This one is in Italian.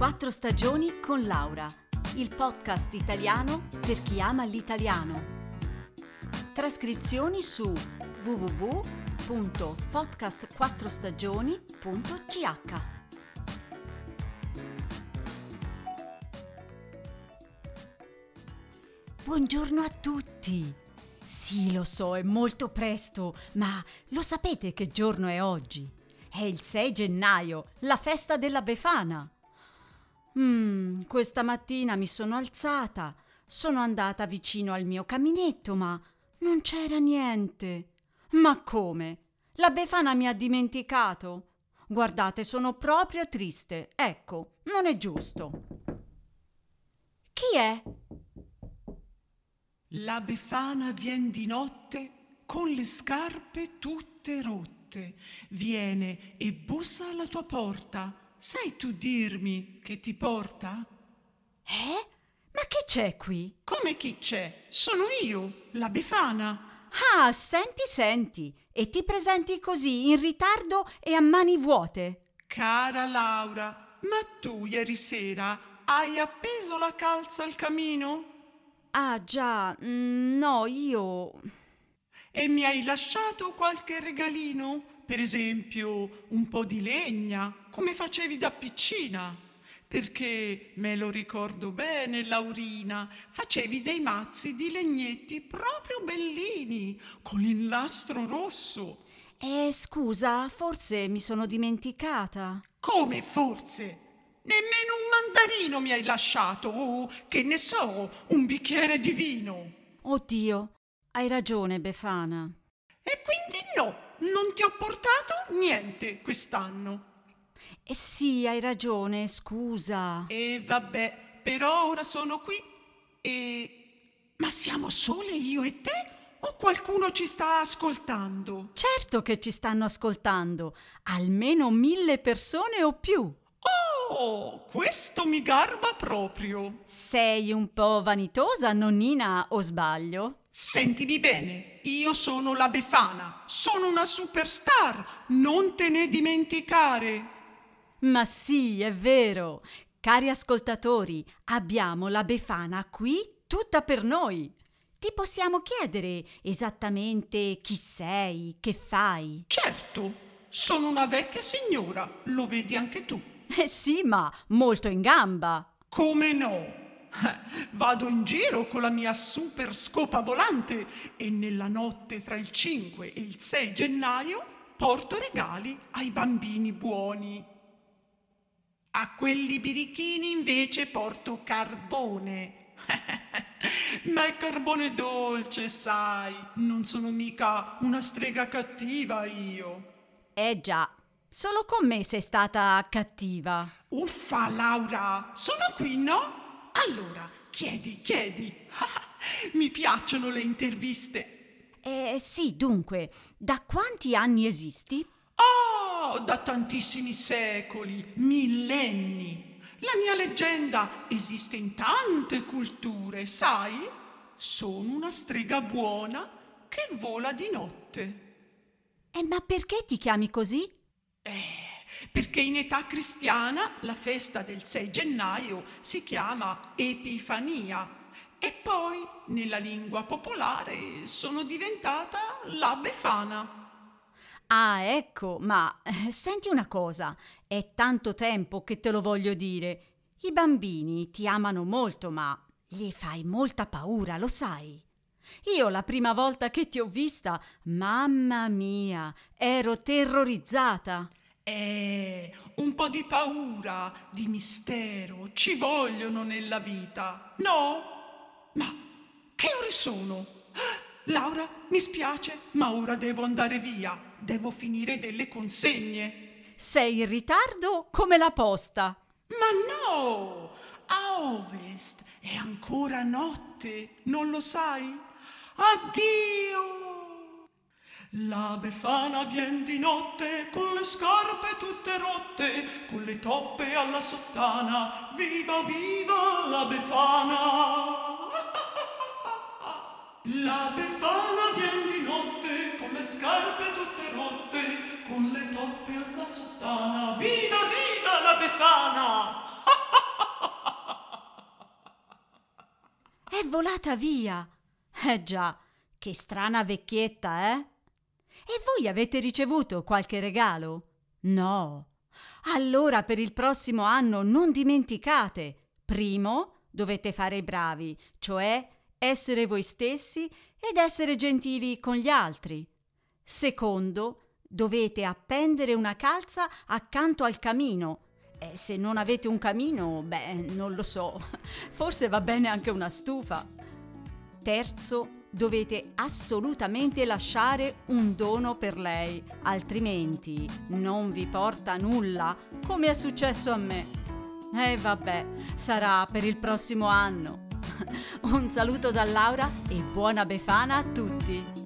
Quattro stagioni con Laura, il podcast italiano per chi ama l'italiano. Trascrizioni su www.podcastquattrostagioni.ch. Buongiorno a tutti! Sì, lo so, è molto presto, ma lo sapete che giorno è oggi? È il 6 gennaio, la festa della Befana. Mmm, questa mattina mi sono alzata, sono andata vicino al mio caminetto, ma non c'era niente. Ma come? La Befana mi ha dimenticato? Guardate, sono proprio triste. Ecco, non è giusto. Chi è? La Befana vien di notte con le scarpe tutte rotte. Viene e bussa alla tua porta. Sai tu dirmi che ti porta? Eh? Ma che c'è qui? Come chi c'è? Sono io, la Befana. Ah, senti, senti, e ti presenti così in ritardo e a mani vuote. Cara Laura, ma tu ieri sera hai appeso la calza al camino? Ah, già, mm, no, io... E mi hai lasciato qualche regalino? Per esempio, un po' di legna, come facevi da piccina? Perché me lo ricordo bene, Laurina, facevi dei mazzi di legnetti proprio bellini, con l'inlastro rosso. Eh, scusa, forse mi sono dimenticata. Come forse? Nemmeno un mandarino mi hai lasciato, o che ne so, un bicchiere di vino. Oddio, hai ragione, Befana. E quindi no, non ti ho portato niente quest'anno. Eh sì, hai ragione, scusa. E vabbè, però ora sono qui e... Ma siamo sole io e te o qualcuno ci sta ascoltando? Certo che ci stanno ascoltando, almeno mille persone o più. Oh, questo mi garba proprio. Sei un po' vanitosa, nonnina, o sbaglio? Sentimi bene, io sono la Befana, sono una superstar, non te ne dimenticare. Ma sì, è vero. Cari ascoltatori, abbiamo la Befana qui tutta per noi. Ti possiamo chiedere esattamente chi sei, che fai? Certo, sono una vecchia signora, lo vedi anche tu. Eh sì, ma molto in gamba. Come no? Vado in giro con la mia super scopa volante e nella notte fra il 5 e il 6 gennaio porto regali ai bambini buoni. A quelli birichini invece porto carbone. Ma è carbone dolce, sai, non sono mica una strega cattiva io. Eh già, solo con me sei stata cattiva. Uffa, Laura, sono qui, no? Allora, chiedi, chiedi. Mi piacciono le interviste. Eh sì, dunque, da quanti anni esisti? Oh, da tantissimi secoli, millenni. La mia leggenda esiste in tante culture, sai? Sono una strega buona che vola di notte. Eh, ma perché ti chiami così? Eh, perché in età cristiana la festa del 6 gennaio si chiama Epifania e poi nella lingua popolare sono diventata la Befana. Ah, ecco, ma eh, senti una cosa, è tanto tempo che te lo voglio dire. I bambini ti amano molto, ma gli fai molta paura, lo sai? Io la prima volta che ti ho vista, mamma mia, ero terrorizzata. Eh, un po' di paura, di mistero ci vogliono nella vita, no? Ma che ore sono? Laura, mi spiace, ma ora devo andare via. Devo finire delle consegne. Sei in ritardo come la posta. Ma no! A ovest è ancora notte, non lo sai? Addio! La befana vien di notte con le scarpe tutte rotte, con le toppe alla sottana. Viva, viva la befana! La befana vien di notte con le scarpe tutte rotte, con le toppe alla sottana. Viva, viva la befana! È volata via! Eh già, che strana vecchietta, eh? E voi avete ricevuto qualche regalo? No. Allora per il prossimo anno non dimenticate. Primo, dovete fare i bravi, cioè essere voi stessi ed essere gentili con gli altri. Secondo, dovete appendere una calza accanto al camino. E se non avete un camino, beh, non lo so, forse va bene anche una stufa. Terzo, dovete assolutamente lasciare un dono per lei, altrimenti non vi porta nulla, come è successo a me. E eh, vabbè, sarà per il prossimo anno. Un saluto da Laura e buona Befana a tutti!